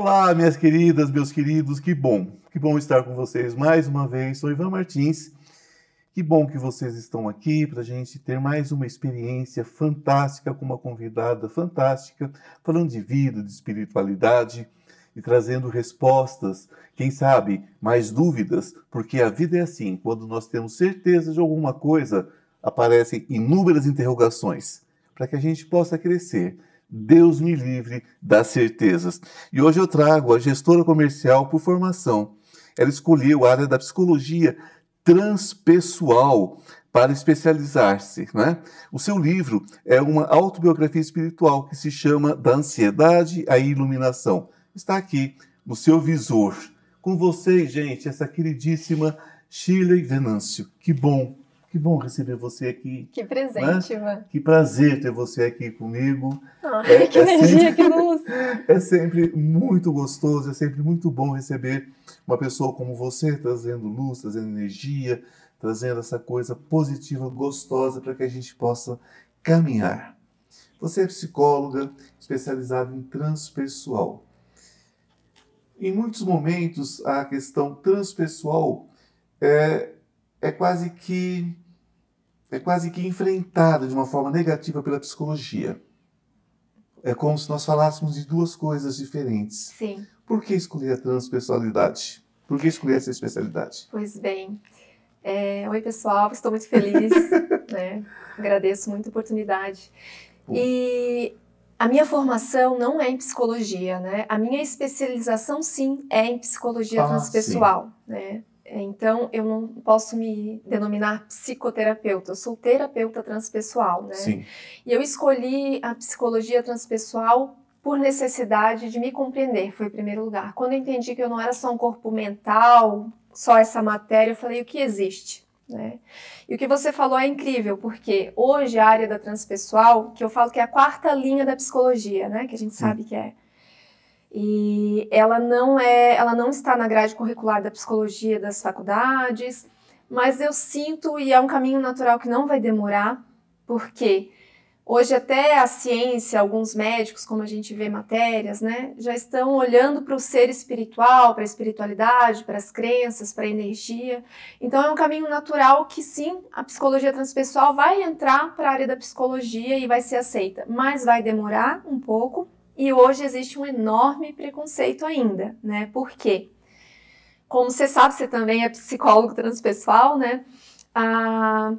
Olá, minhas queridas, meus queridos, que bom, que bom estar com vocês mais uma vez. Sou Ivan Martins. Que bom que vocês estão aqui para a gente ter mais uma experiência fantástica com uma convidada fantástica, falando de vida, de espiritualidade e trazendo respostas, quem sabe mais dúvidas, porque a vida é assim, quando nós temos certeza de alguma coisa, aparecem inúmeras interrogações, para que a gente possa crescer Deus me livre das certezas. E hoje eu trago a gestora comercial por formação. Ela escolheu a área da psicologia transpessoal para especializar-se. Né? O seu livro é uma autobiografia espiritual que se chama Da Ansiedade à Iluminação. Está aqui no seu visor. Com vocês, gente, essa queridíssima Shirley Venâncio. Que bom que bom receber você aqui. Que presente, né? Ivan. Que prazer ter você aqui comigo. Ai, é, que é energia, sempre, que luz. É sempre muito gostoso, é sempre muito bom receber uma pessoa como você, trazendo luz, trazendo energia, trazendo essa coisa positiva, gostosa, para que a gente possa caminhar. Você é psicóloga especializada em transpessoal. Em muitos momentos, a questão transpessoal é, é quase que é quase que enfrentada de uma forma negativa pela psicologia. É como se nós falássemos de duas coisas diferentes. Sim. Por que escolher a transpessoalidade? Por que escolher essa especialidade? Pois bem. É... Oi, pessoal, estou muito feliz. né? Agradeço muito a oportunidade. E a minha formação não é em psicologia, né? A minha especialização, sim, é em psicologia ah, transpessoal, sim. né? Então, eu não posso me denominar psicoterapeuta, eu sou terapeuta transpessoal, né? Sim. E eu escolhi a psicologia transpessoal por necessidade de me compreender, foi em primeiro lugar. Quando eu entendi que eu não era só um corpo mental, só essa matéria, eu falei, o que existe? Né? E o que você falou é incrível, porque hoje a área da transpessoal, que eu falo que é a quarta linha da psicologia, né? Que a gente sabe que é e ela não é, ela não está na grade curricular da psicologia das faculdades, mas eu sinto e é um caminho natural que não vai demorar, porque hoje até a ciência, alguns médicos, como a gente vê matérias, né, já estão olhando para o ser espiritual, para a espiritualidade, para as crenças, para a energia. Então é um caminho natural que sim, a psicologia transpessoal vai entrar para a área da psicologia e vai ser aceita, mas vai demorar um pouco e hoje existe um enorme preconceito ainda, né? Por quê? Como você sabe, você também é psicólogo transpessoal, né? A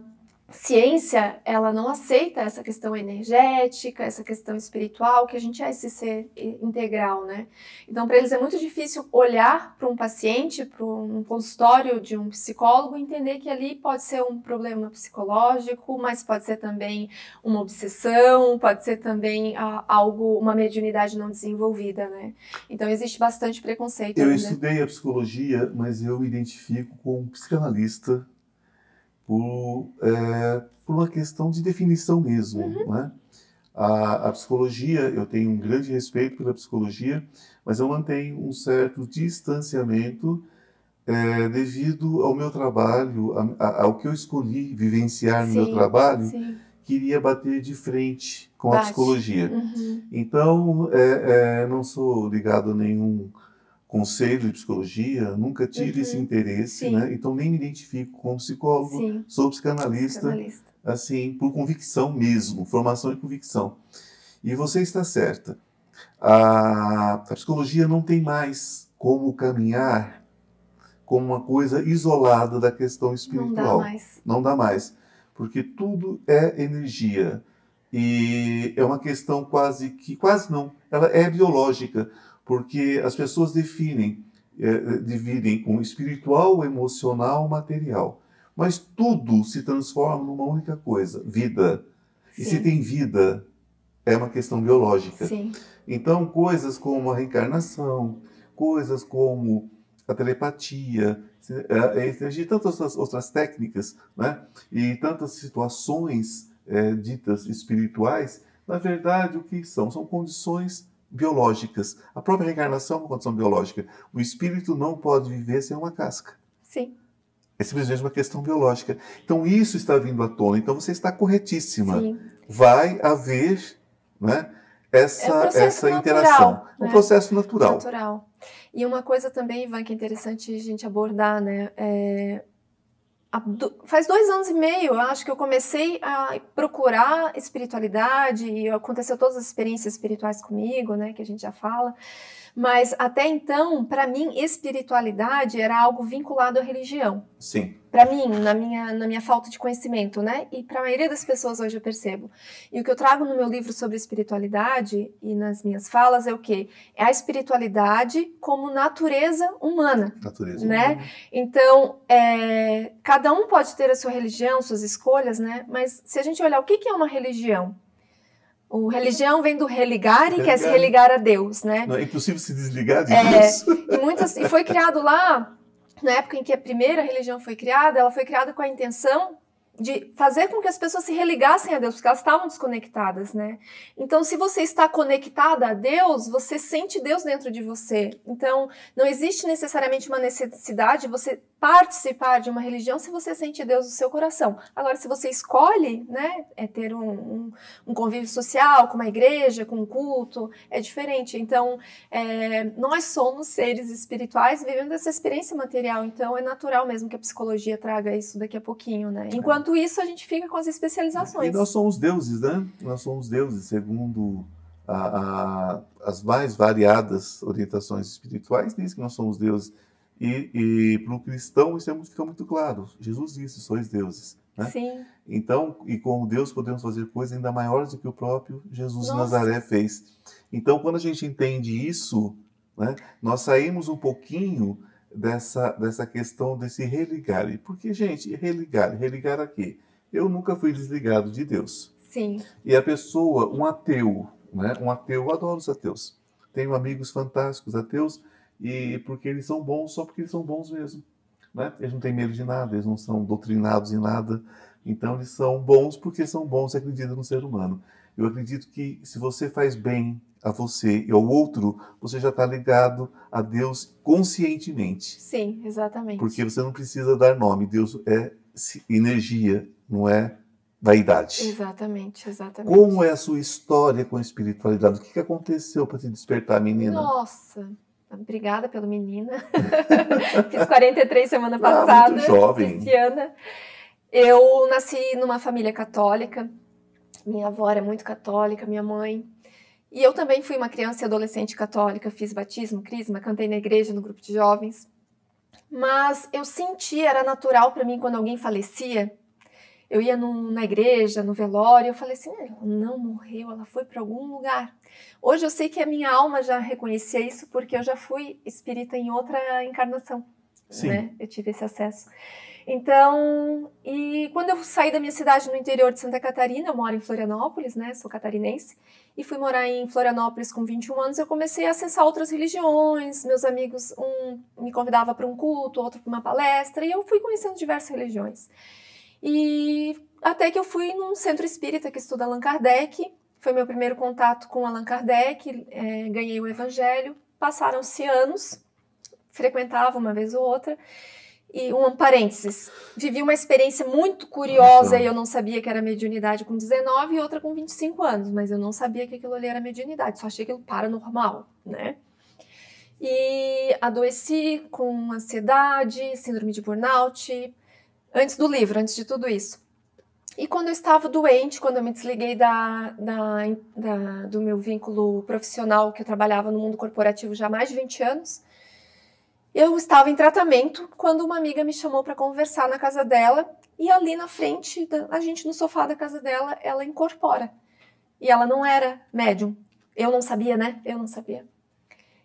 ciência, ela não aceita essa questão energética, essa questão espiritual, que a gente é esse ser integral, né? Então, para eles é muito difícil olhar para um paciente, para um consultório de um psicólogo entender que ali pode ser um problema psicológico, mas pode ser também uma obsessão, pode ser também ah, algo, uma mediunidade não desenvolvida, né? Então, existe bastante preconceito. Eu ainda. estudei a psicologia, mas eu me identifico com um psicanalista por, é, por uma questão de definição mesmo. Uhum. Né? A, a, psicologia, eu tenho um grande respeito pela psicologia, mas eu mantenho um certo distanciamento é, devido ao meu trabalho, a, a, ao que eu escolhi vivenciar no sim, meu trabalho, sim. queria bater de frente com Bate. a psicologia. Uhum. Então, é, é, não sou ligado a nenhum conselho de psicologia, nunca tive uhum. esse interesse, né? Então nem me identifico como psicólogo, Sim. sou psicanalista, psicanalista, assim, por convicção mesmo, formação e convicção. E você está certa. A, a psicologia não tem mais como caminhar como uma coisa isolada da questão espiritual. Não dá mais. Não dá mais. Porque tudo é energia. E é uma questão quase que, quase não, ela é biológica porque as pessoas definem, é, dividem com espiritual, emocional, material. Mas tudo se transforma numa única coisa: vida. Sim. E se tem vida, é uma questão biológica. Sim. Então, coisas como a reencarnação, coisas como a telepatia, a energia, tantas outras, outras técnicas, né? e tantas situações é, ditas espirituais, na verdade, o que são? São condições biológicas. A própria reencarnação é uma condição biológica. O espírito não pode viver sem uma casca. Sim. É simplesmente uma questão biológica. Então isso está vindo à tona. Então você está corretíssima. Sim. Vai haver né, essa, É um essa natural, interação. Um né? processo natural. Natural. E uma coisa também, Ivan, que é interessante a gente abordar, né? É, faz dois anos e meio, eu acho que eu comecei a procurar espiritualidade e aconteceu todas as experiências espirituais comigo, né? Que a gente já fala. Mas até então, para mim, espiritualidade era algo vinculado à religião. Sim. Para mim, na minha, na minha falta de conhecimento, né? E para a maioria das pessoas hoje eu percebo. E o que eu trago no meu livro sobre espiritualidade e nas minhas falas é o quê? É a espiritualidade como natureza humana. Natureza. Né? humana. Então, é, cada um pode ter a sua religião, suas escolhas, né? Mas se a gente olhar o que, que é uma religião? O religião vem do religar e quer se Religar. a Deus, né? Não é impossível se desligar de É, Deus. E, muitas, e foi criado lá, na época em que a primeira religião foi criada, ela foi criada com a intenção de fazer com que as pessoas se religassem a Deus, porque elas estavam desconectadas, né? Então, se você está conectada a Deus, você sente Deus dentro de você. Então, não existe necessariamente uma necessidade de você participar de uma religião se você sente Deus no seu coração. Agora, se você escolhe, né, é ter um, um, um convívio social com uma igreja, com um culto, é diferente. Então, é, nós somos seres espirituais vivendo essa experiência material, então é natural mesmo que a psicologia traga isso daqui a pouquinho, né? Enquanto isso, a gente fica com as especializações. E nós somos deuses, né? Nós somos deuses, segundo a- a- as mais variadas orientações espirituais, diz que nós somos deuses. E, e para o cristão isso é muito- fica muito claro. Jesus disse, sois deuses. Né? Sim, Então, e como Deus podemos fazer coisas ainda maiores do que o próprio Jesus de Nossa. Nazaré fez. Então, quando a gente entende isso, né, nós saímos um pouquinho dessa, dessa questão desse religar. E por que, gente, religar? Religar a quê? Eu nunca fui desligado de Deus. sim, E a pessoa, um ateu, né? Um ateu, eu adoro os ateus. Tenho amigos fantásticos ateus e porque eles são bons só porque eles são bons mesmo, né? Eles não têm medo de nada, eles não são doutrinados em nada. Então eles são bons porque são bons e acreditam no ser humano. Eu acredito que se você faz bem a você e ao outro, você já está ligado a Deus conscientemente. sim, exatamente. Porque você não precisa dar nome. Deus é energia, não é vaidade. Exatamente, exatamente. Como é a sua história com a espiritualidade? O que que aconteceu para te despertar, menina? Nossa, obrigada pela menina. Fiz 43 semana Ah, passada. muito jovem. Pisciana. Eu nasci numa família católica. Minha avó era muito católica, minha mãe. E eu também fui uma criança e adolescente católica, fiz batismo, crisma, cantei na igreja, no grupo de jovens. Mas eu senti, era natural para mim quando alguém falecia. Eu ia no- na igreja, no velório, eu falei assim: ela não morreu, ela foi para algum lugar. Hoje eu sei que a minha alma já reconhecia isso porque eu já fui espírita em outra encarnação. Sim. Né? Eu tive esse acesso. Então, e quando eu saí da minha cidade no interior de Santa Catarina, eu moro em Florianópolis, né? Sou catarinense, e fui morar em Florianópolis com 21 anos, eu comecei a acessar outras religiões. Meus amigos, um me convidava para um culto, outro para uma palestra, e eu fui conhecendo diversas religiões. E até que eu fui num centro espírita que estuda Allan Kardec, foi meu primeiro contato com Allan Kardec, é, ganhei o evangelho. Passaram-se anos, frequentava uma vez ou outra. E um parênteses, vivi uma experiência muito curiosa Nossa. e eu não sabia que era mediunidade com 19 e outra com 25 anos, mas eu não sabia que aquilo ali era mediunidade, só achei aquilo paranormal, né? E adoeci com ansiedade, síndrome de burnout, antes do livro, antes de tudo isso. E quando eu estava doente, quando eu me desliguei da, da, da- do meu vínculo profissional, que eu trabalhava no mundo corporativo já há mais de 20 anos, eu estava em tratamento quando uma amiga me chamou para conversar na casa dela e ali na frente, da- a gente no sofá da casa dela, ela incorpora. E ela não era médium. Eu não sabia, né? Eu não sabia.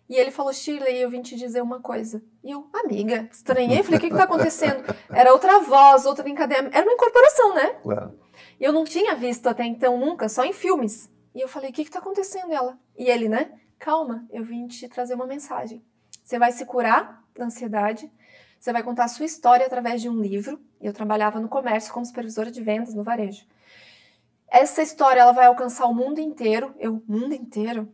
E ele falou, Shirley, eu vim te dizer uma coisa. E eu, amiga, estranhei. Falei, o que que tá acontecendo? Era outra voz, outra brincadeira. Era uma incorporação, né? Claro. E eu não tinha visto até então nunca, só em filmes. E eu falei, o que que tá acontecendo? E ela, e ele, né? Calma, eu vim te trazer uma mensagem. Você vai se curar da ansiedade, você vai contar a sua história através de um livro. Eu trabalhava no comércio como supervisora de vendas no varejo. Essa história ela vai alcançar o mundo inteiro, eu, mundo inteiro.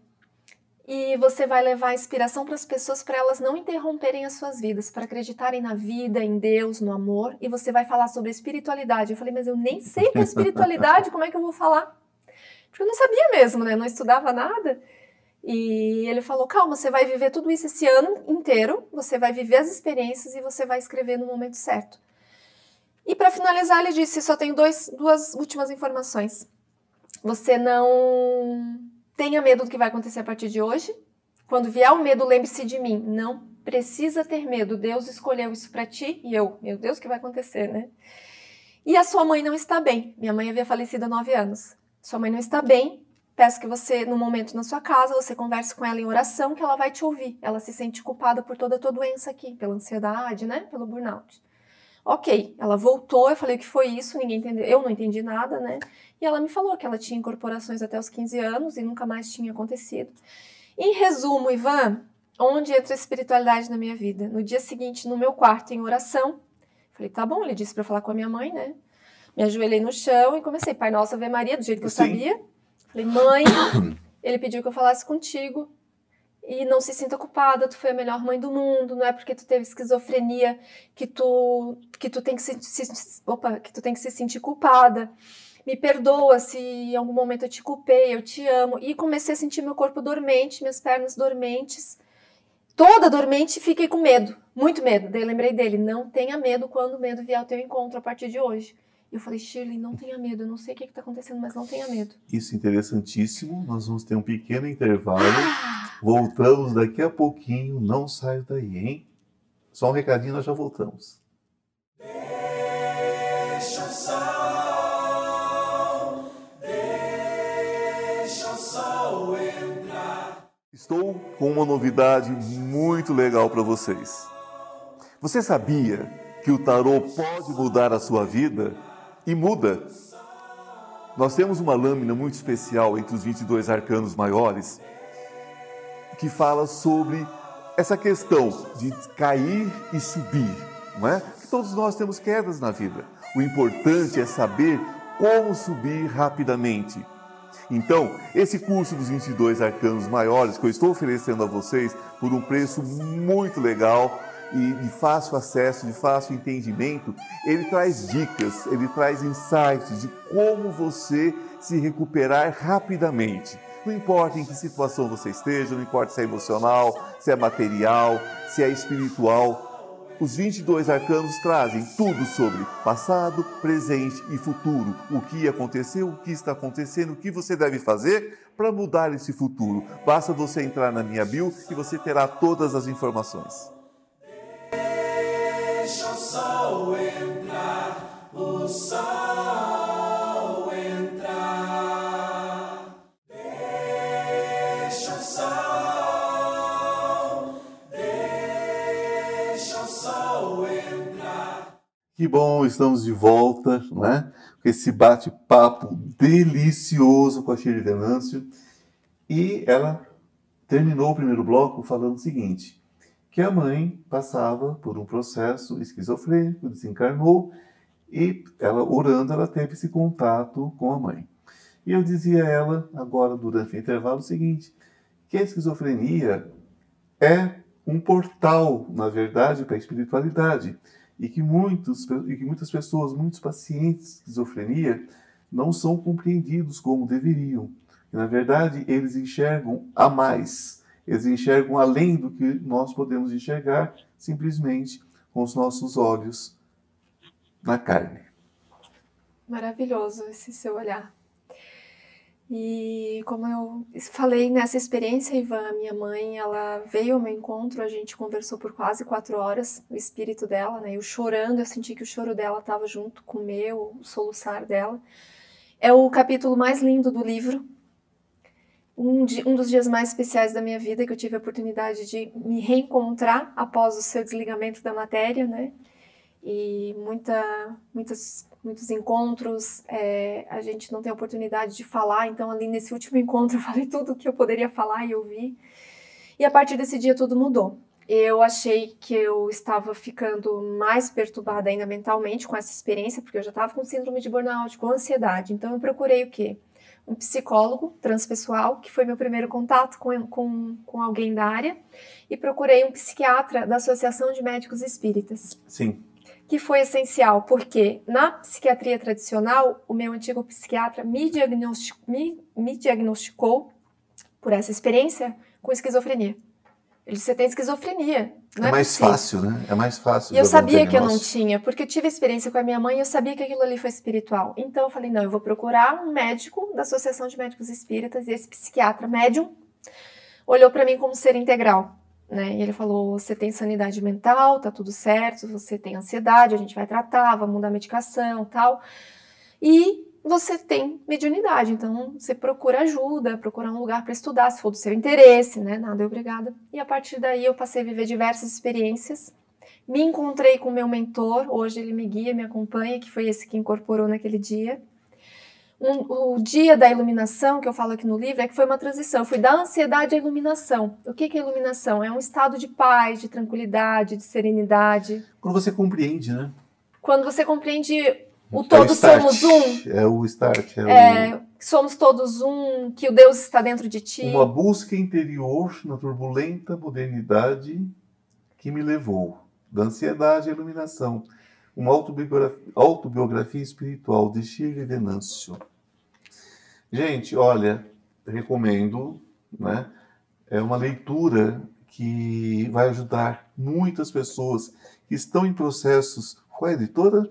E você vai levar inspiração para as pessoas para elas não interromperem as suas vidas, para acreditarem na vida, em Deus, no amor. E você vai falar sobre espiritualidade. Eu falei, mas eu nem sei o que é espiritualidade, como é que eu vou falar? Porque eu não sabia mesmo, né? Não estudava nada. E ele falou: calma, você vai viver tudo isso esse ano inteiro, você vai viver as experiências e você vai escrever no momento certo. E para finalizar, ele disse: só tenho dois, duas últimas informações. Você não tenha medo do que vai acontecer a partir de hoje. Quando vier o medo, lembre-se de mim. Não precisa ter medo. Deus escolheu isso para ti e eu. Meu Deus, o que vai acontecer, né? E a sua mãe não está bem. Minha mãe havia falecido há nove anos. Sua mãe não está bem. Peço que você, no momento na sua casa, você converse com ela em oração, que ela vai te ouvir. Ela se sente culpada por toda a tua doença aqui, pela ansiedade, né? Pelo burnout. Ok, ela voltou, eu falei o que foi isso, ninguém entendeu, eu não entendi nada, né? E ela me falou que ela tinha incorporações até os 15 anos e nunca mais tinha acontecido. Em resumo, Ivan, onde entra a espiritualidade na minha vida? No dia seguinte, no meu quarto, em oração, falei, tá bom, ele disse para falar com a minha mãe, né? Me ajoelhei no chão e comecei, Pai Nosso, Ave Maria, do jeito que eu Sim. sabia. Falei, mãe, ele pediu que eu falasse contigo e não se sinta culpada, tu foi a melhor mãe do mundo, não é porque tu teve esquizofrenia que tu que tu tem que se, se opa, que tu tem que se sentir culpada. Me perdoa se em algum momento eu te culpei, eu te amo. E comecei a sentir meu corpo dormente, minhas pernas dormentes. Toda dormente, fiquei com medo, muito medo. Daí lembrei dele, não tenha medo quando o medo vier ao teu encontro a partir de hoje. Eu falei, Shirley, não tenha medo, eu não sei o que está acontecendo, mas não tenha medo. Isso é interessantíssimo. Nós vamos ter um pequeno intervalo. Ah! Voltamos daqui a pouquinho. Não saia daí, hein? Só um recadinho, nós já voltamos. Deixa o sol, deixa o sol entrar. Estou com uma novidade muito legal para vocês. Você sabia que o tarô pode mudar a sua vida? e muda. Nós temos uma lâmina muito especial entre os 22 arcanos maiores que fala sobre essa questão de cair e subir, não é? Todos nós temos quedas na vida. O importante é saber como subir rapidamente. Então, esse curso dos 22 arcanos maiores que eu estou oferecendo a vocês por um preço muito legal, e de fácil acesso, de fácil entendimento, ele traz dicas, ele traz insights de como você se recuperar rapidamente. Não importa em que situação você esteja, não importa se é emocional, se é material, se é espiritual, os 22 arcanos trazem tudo sobre passado, presente e futuro. O que aconteceu, o que está acontecendo, o que você deve fazer para mudar esse futuro. Basta você entrar na minha bio e você terá todas as informações sol entrar, o sol Que bom, estamos de volta, né? Com esse bate-papo delicioso com a Shirley Venâncio. E ela terminou o primeiro bloco falando o seguinte: que a mãe passava por um processo esquizofrênico, desencarnou e ela orando ela teve esse contato com a mãe. E eu dizia a ela agora durante o intervalo o seguinte, que a esquizofrenia é um portal, na verdade, para a espiritualidade e que muitos e que muitas pessoas, muitos pacientes de esquizofrenia não são compreendidos como deveriam. E, na verdade, eles enxergam a mais eles enxergam além do que nós podemos enxergar simplesmente com os nossos olhos na carne. Maravilhoso esse seu olhar. E como eu falei nessa experiência, Ivan, minha mãe, ela veio ao meu encontro, a gente conversou por quase quatro horas, o espírito dela, né? Eu chorando, eu senti que o choro dela estava junto com o meu, o soluçar dela. É o capítulo mais lindo do livro, um, um dos dias mais especiais da minha vida, que eu tive a oportunidade de me reencontrar após o seu desligamento da matéria, né? E muita, muitas, muitos encontros, é, a gente não tem oportunidade de falar, então ali nesse último encontro eu falei tudo que eu poderia falar e ouvir. E a partir desse dia tudo mudou. Eu achei que eu estava ficando mais perturbada ainda mentalmente com essa experiência, porque eu já estava com síndrome de burnout, com ansiedade. Então eu procurei o quê? um psicólogo transpessoal, que foi meu primeiro contato com, com, com alguém da área, e procurei um psiquiatra da Associação de Médicos Espíritas. Sim. Que foi essencial, porque na psiquiatria tradicional, o meu antigo psiquiatra me, diagnosticou, me, me diagnosticou por essa experiência com esquizofrenia. Ele disse, você tem esquizofrenia. Não é, é mais possível. fácil, né? É mais fácil. E eu sabia que eu não tinha, porque eu tive experiência com a minha mãe e eu sabia que aquilo ali foi espiritual. Então eu falei, não, eu vou procurar um médico da Associação de Médicos Espíritas e esse psiquiatra médium olhou para mim como ser integral. Né? E ele falou: você tem sanidade mental, tá tudo certo, você tem ansiedade, a gente vai tratar, vamos dar medicação tal. E você tem mediunidade, então você procura ajuda, procura um lugar para estudar, se for do seu interesse, né? Nada é obrigada. E a partir daí eu passei a viver diversas experiências. Me encontrei com meu mentor, hoje ele me guia, me acompanha, que foi esse que incorporou naquele dia. Um, o dia da iluminação, que eu falo aqui no livro, é que foi uma transição. Eu fui da ansiedade à iluminação. O que, que é iluminação? É um estado de paz, de tranquilidade, de serenidade. Quando você compreende, né? Quando você compreende o todos somos um. É o start. É, é o... Somos todos um, que o Deus está dentro de ti. Uma busca interior na turbulenta modernidade que me levou da ansiedade à iluminação. Uma autobiografia, autobiografia espiritual de Shirley Venâncio. Gente, olha, recomendo, né? É uma leitura que vai ajudar muitas pessoas que estão em processos. Qual é a editora?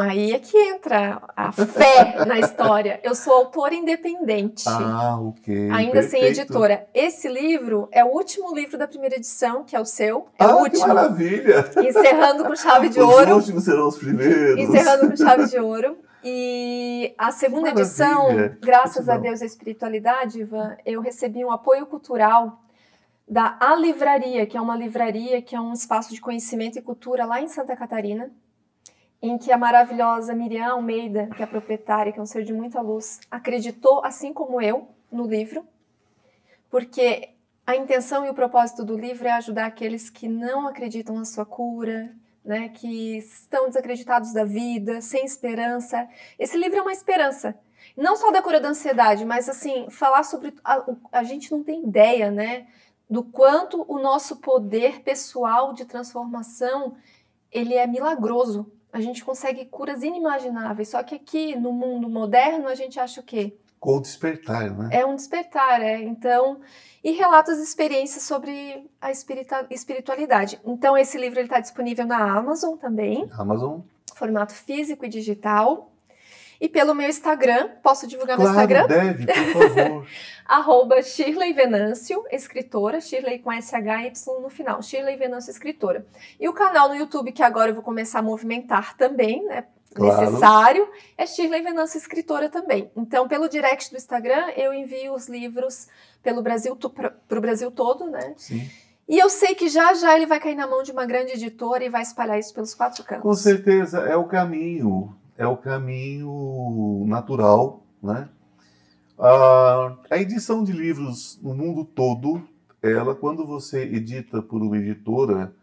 Aí é que entra a fé na história. Eu sou autora independente. Ah, ok. Ainda perfeito. sem editora. Esse livro é o último livro da primeira edição, que é o seu. É ah, o último. Que maravilha! Encerrando com chave de os ouro. Os últimos serão os primeiros. Encerrando com chave de ouro. E a segunda edição, graças a Deus e a espiritualidade, Ivan, eu recebi um apoio cultural da A Livraria, que é uma livraria que é um espaço de conhecimento e cultura lá em Santa Catarina em que a maravilhosa Miriam Almeida, que é a proprietária, que é um ser de muita luz, acreditou, assim como eu, no livro, porque a intenção e o propósito do livro é ajudar aqueles que não acreditam na sua cura, né, que estão desacreditados da vida, sem esperança. Esse livro é uma esperança, não só da cura da ansiedade, mas assim, falar sobre a, a gente não tem ideia, né, do quanto o nosso poder pessoal de transformação ele é milagroso a gente consegue curas inimagináveis. Só que aqui no mundo moderno a gente acha o quê? Com o despertar, né? É um despertar, é. Então, e relata as experiências sobre a espiritualidade. Então, esse livro está disponível na Amazon também. Amazon. Formato físico e digital e pelo meu Instagram. Posso divulgar claro, meu Instagram? deve, por favor. Arroba Shirley Venâncio, escritora, Shirley com SHY no final, Shirley Venâncio, escritora. E o canal no YouTube, que agora eu vou começar a movimentar também, né? Claro. necessário, é Shirley Venâncio, escritora também. Então, pelo direct do Instagram, eu envio os livros pelo Brasil, para o Brasil todo, né? Sim. E eu sei que já já ele vai cair na mão de uma grande editora e vai espalhar isso pelos quatro cantos. Com certeza, é o caminho é o caminho natural, né? A, a edição de livros no mundo todo, ela, quando você edita por uma editora,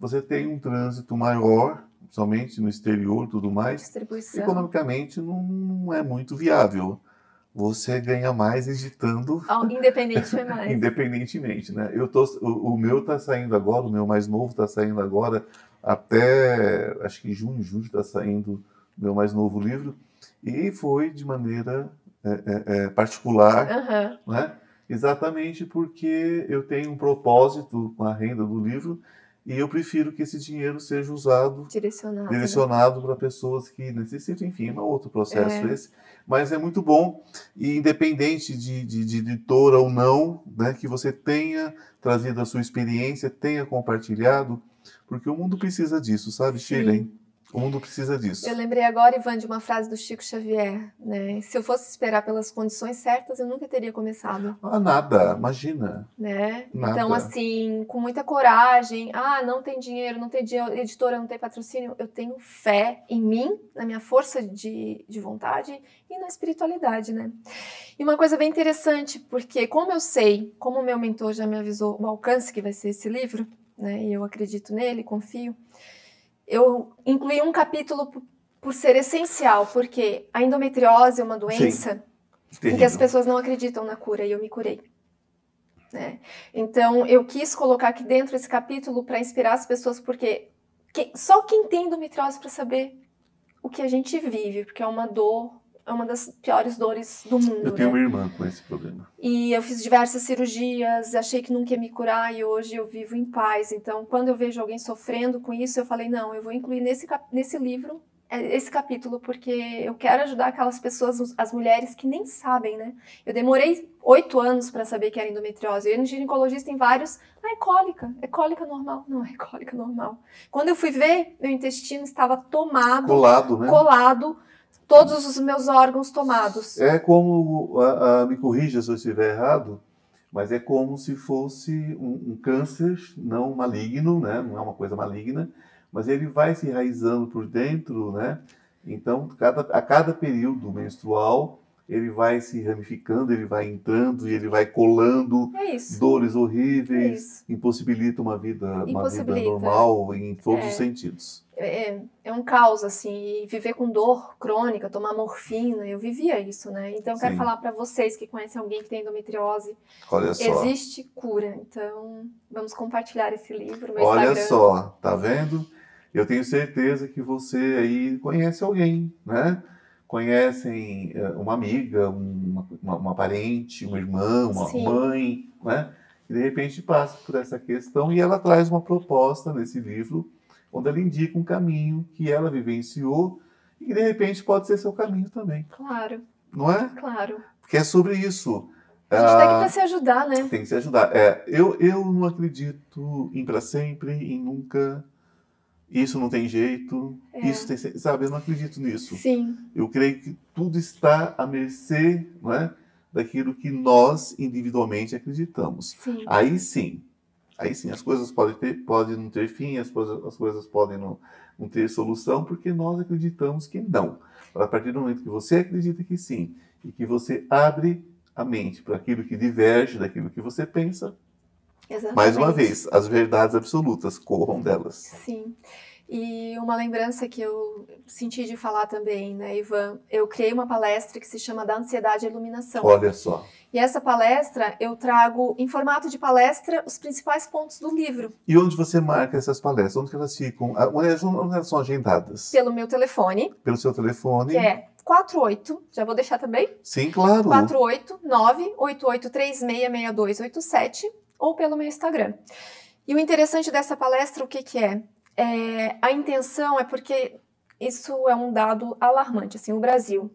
você tem um trânsito maior, somente no exterior, tudo mais. Distribuição. Economicamente não, é muito viável. Você ganha mais editando. Independentemente mais. Independentemente, né? Eu tô, o, o meu está saindo agora, o meu mais novo está saindo agora, até acho que junho, julho está saindo meu mais novo livro, e foi de maneira é, é, é, particular, uhum. né? exatamente porque eu tenho um propósito com a renda do livro e eu prefiro que esse dinheiro seja usado, direcionado, né? direcionado né? para pessoas que necessitam, enfim, é outro processo é. esse. Mas é muito bom, e independente de, de, de, editora ou não, né, que você tenha trazido a sua experiência, tenha compartilhado, porque o mundo precisa disso, sabe, Shirley? O mundo precisa disso. Eu lembrei agora, Ivan, de uma frase do Chico Xavier, né? Se eu fosse esperar pelas condições certas, eu nunca teria começado. Ah, nada, imagina. Né? Nada. Então, assim, com muita coragem, ah, não tem dinheiro, não tem editora, não tem patrocínio, eu tenho fé em mim, na minha força de, de vontade e na espiritualidade, né? E uma coisa bem interessante, porque como eu sei, como o meu mentor já me avisou o alcance que vai ser esse livro, né? E eu acredito nele, confio eu incluí um capítulo por ser essencial, porque a endometriose é uma doença Sim. em que as pessoas não acreditam na cura e eu me curei. Né? Então, eu quis colocar aqui dentro esse capítulo para inspirar as pessoas, porque só quem tem endometriose para saber o que a gente vive, porque é uma dor, é uma das piores dores do mundo. Eu tenho né? uma irmã com esse problema. E eu fiz diversas cirurgias, achei que nunca ia me curar e hoje eu vivo em paz. Então, quando eu vejo alguém sofrendo com isso, eu falei: não, eu vou incluir nesse, nesse livro é, esse capítulo, porque eu quero ajudar aquelas pessoas, as mulheres que nem sabem, né? Eu demorei oito anos para saber que era endometriose. Eu ia no ginecologista em vários. Ah, é cólica. É cólica normal. Não, é cólica normal. Quando eu fui ver, meu intestino estava tomado. Colado, né? Colado. Todos os meus órgãos tomados. É como, a, a, me corrija se eu estiver errado, mas é como se fosse um, um câncer não maligno, né? Não é uma coisa maligna, mas ele vai se enraizando por dentro, né? Então, cada, a cada período menstrual, ele vai se ramificando, ele vai entrando e ele vai colando é dores horríveis, é impossibilita uma vida, uma vida normal em todos é. os sentidos. É, é, um caos, assim, e viver com dor crônica, tomar morfina, eu vivia isso, né? Então, eu quero Sim. falar para vocês que conhecem alguém que tem endometriose. Olha só. Existe cura, então vamos compartilhar esse livro. Olha Instagram. só, tá vendo? Eu tenho certeza que você aí conhece alguém, né? Conhecem eh, uma amiga, uma, uma, uma parente, um irmão, uma Sim. mãe, né? E de repente passa por essa questão e ela traz uma proposta nesse livro, onde ela indica um caminho que ela vivenciou e que de repente pode ser seu caminho também. Claro. Não é? Claro. Porque é sobre isso. A gente ah, tem que se ajudar, né? Tem que se ajudar. É, eu, eu não acredito em para sempre, em nunca isso não tem jeito, é. isso tem, sabe, eu não acredito nisso. Sim. Eu creio que tudo está à mercê, não é, daquilo que nós individualmente acreditamos. Sim. Aí sim, aí sim, as coisas podem ter, podem não ter fim, as coisas, as coisas podem não, não ter solução, porque nós acreditamos que não. A partir do momento que você acredita que sim, e que você abre a mente para aquilo que diverge daquilo que você pensa, Exatamente. Mais uma vez, as verdades absolutas corram delas. Sim. E uma lembrança que eu senti de falar também, né, Ivan? Eu criei uma palestra que se chama Da Ansiedade à Iluminação. Olha só. E essa palestra eu trago em formato de palestra os principais pontos do livro. E onde você marca essas palestras? Onde elas ficam? Ah, onde elas são agendadas? Pelo meu telefone. Pelo seu telefone. Que é 48, já vou deixar também? Sim, claro. 489 88366287 ou pelo meu Instagram. E o interessante dessa palestra, o que, que é? É? A intenção é porque isso é um dado alarmante. Assim, o Brasil,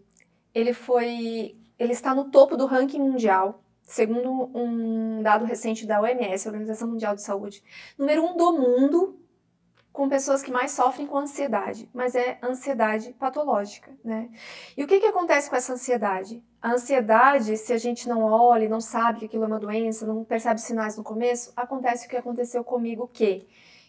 ele foi, ele está no topo do ranking mundial, segundo um dado recente da OMS, Organização Mundial de Saúde, número um do mundo com pessoas que mais sofrem com ansiedade, mas é ansiedade patológica, né? E o que, que acontece com essa ansiedade? A ansiedade, se a gente não olha, não sabe que aquilo é uma doença, não percebe sinais no começo, acontece o que aconteceu comigo, que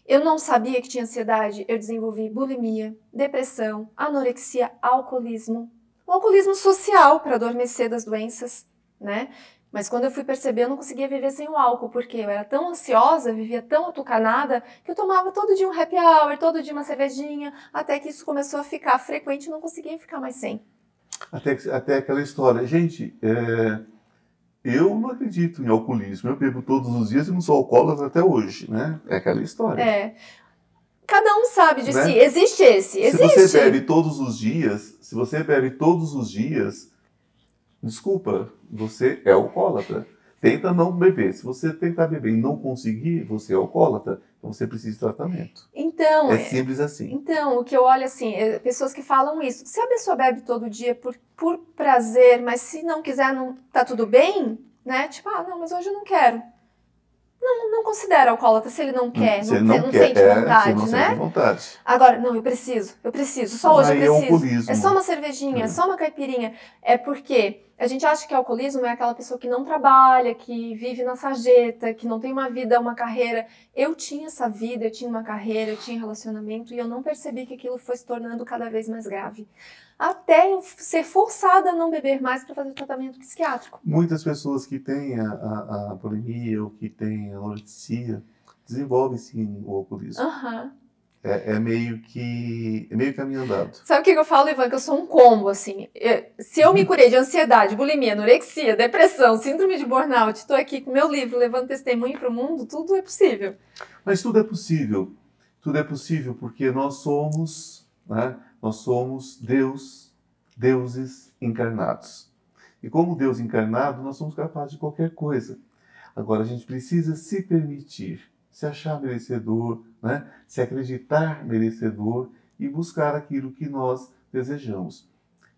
eu não sabia que tinha ansiedade, eu desenvolvi bulimia, depressão, anorexia, alcoolismo, o alcoolismo social para adormecer das doenças, né? Mas quando eu fui perceber, eu não conseguia viver sem o álcool, porque eu era tão ansiosa, vivia tão atucanada, que eu tomava todo dia um happy hour, todo dia uma cervejinha, até que isso começou a ficar frequente e não conseguia ficar mais sem. Até, até aquela história. Gente, é, eu não acredito em alcoolismo. Eu bebo todos os dias e não sou alcoólatra até hoje, né? É aquela história. É. Cada um sabe de né? si. Existe esse. Existe. Se você bebe todos os dias, se você bebe todos os dias, Desculpa, você é alcoólatra. Tenta não beber. Se você tentar beber e não conseguir, você é alcoólatra. Então você precisa de tratamento. Então. É, é simples assim. Então, o que eu olho assim, é pessoas que falam isso. Se a pessoa bebe todo dia por, por prazer, mas se não quiser, não tá tudo bem, né? Tipo, ah, não, mas hoje eu não quero. Não, não considera alcoólatra se ele não quer, se não, não, não quer, sente é, vontade, não né? Sente vontade. Agora, não, eu preciso, eu preciso, só hoje Aí eu é preciso. É, é só uma cervejinha, é só uma caipirinha. É porque a gente acha que alcoolismo é aquela pessoa que não trabalha, que vive na sarjeta, que não tem uma vida, uma carreira. Eu tinha essa vida, eu tinha uma carreira, eu tinha relacionamento e eu não percebi que aquilo foi se tornando cada vez mais grave. Até eu ser forçada a não beber mais para fazer tratamento psiquiátrico. Muitas pessoas que têm a, a, a bulimia ou que têm anorexia desenvolvem sim o alcoolismo. Uhum. É, é, meio que é meio caminho andado. Sabe o que eu falo, Ivan? Que eu sou um combo, assim. se eu me curei de ansiedade, bulimia, anorexia, depressão, síndrome de burnout, estou aqui com meu livro levando testemunho para o mundo, tudo é possível. Mas tudo é possível. Tudo é possível porque nós somos, né? nós somos Deus, deuses encarnados. E como Deus encarnado, nós somos capazes de qualquer coisa. Agora a gente precisa se permitir, se achar merecedor, né? se acreditar merecedor e buscar aquilo que nós desejamos.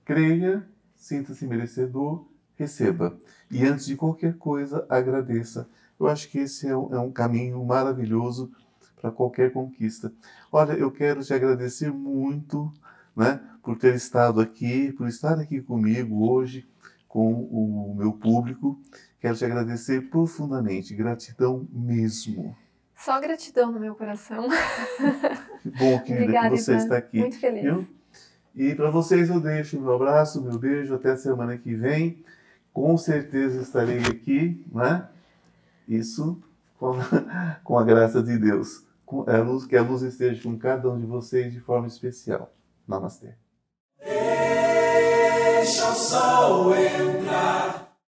Creia, sinta-se merecedor, receba. E antes de qualquer coisa, agradeça. Eu acho que esse é um, é um caminho maravilhoso para qualquer conquista. Olha, eu quero te agradecer muito né, por ter estado aqui, por estar aqui comigo hoje, com o meu público. Quero te agradecer profundamente, gratidão mesmo. Só gratidão no meu coração. Que bom, querida, Obrigada, que você Ivan. está aqui. Muito feliz. Viu? E para vocês eu deixo o meu abraço, meu beijo, até semana que vem. Com certeza estarei aqui, né? Isso com a, com a graça de Deus. Com a luz, que a luz esteja com cada um de vocês de forma especial. Namastê. Deixa o sol entrar.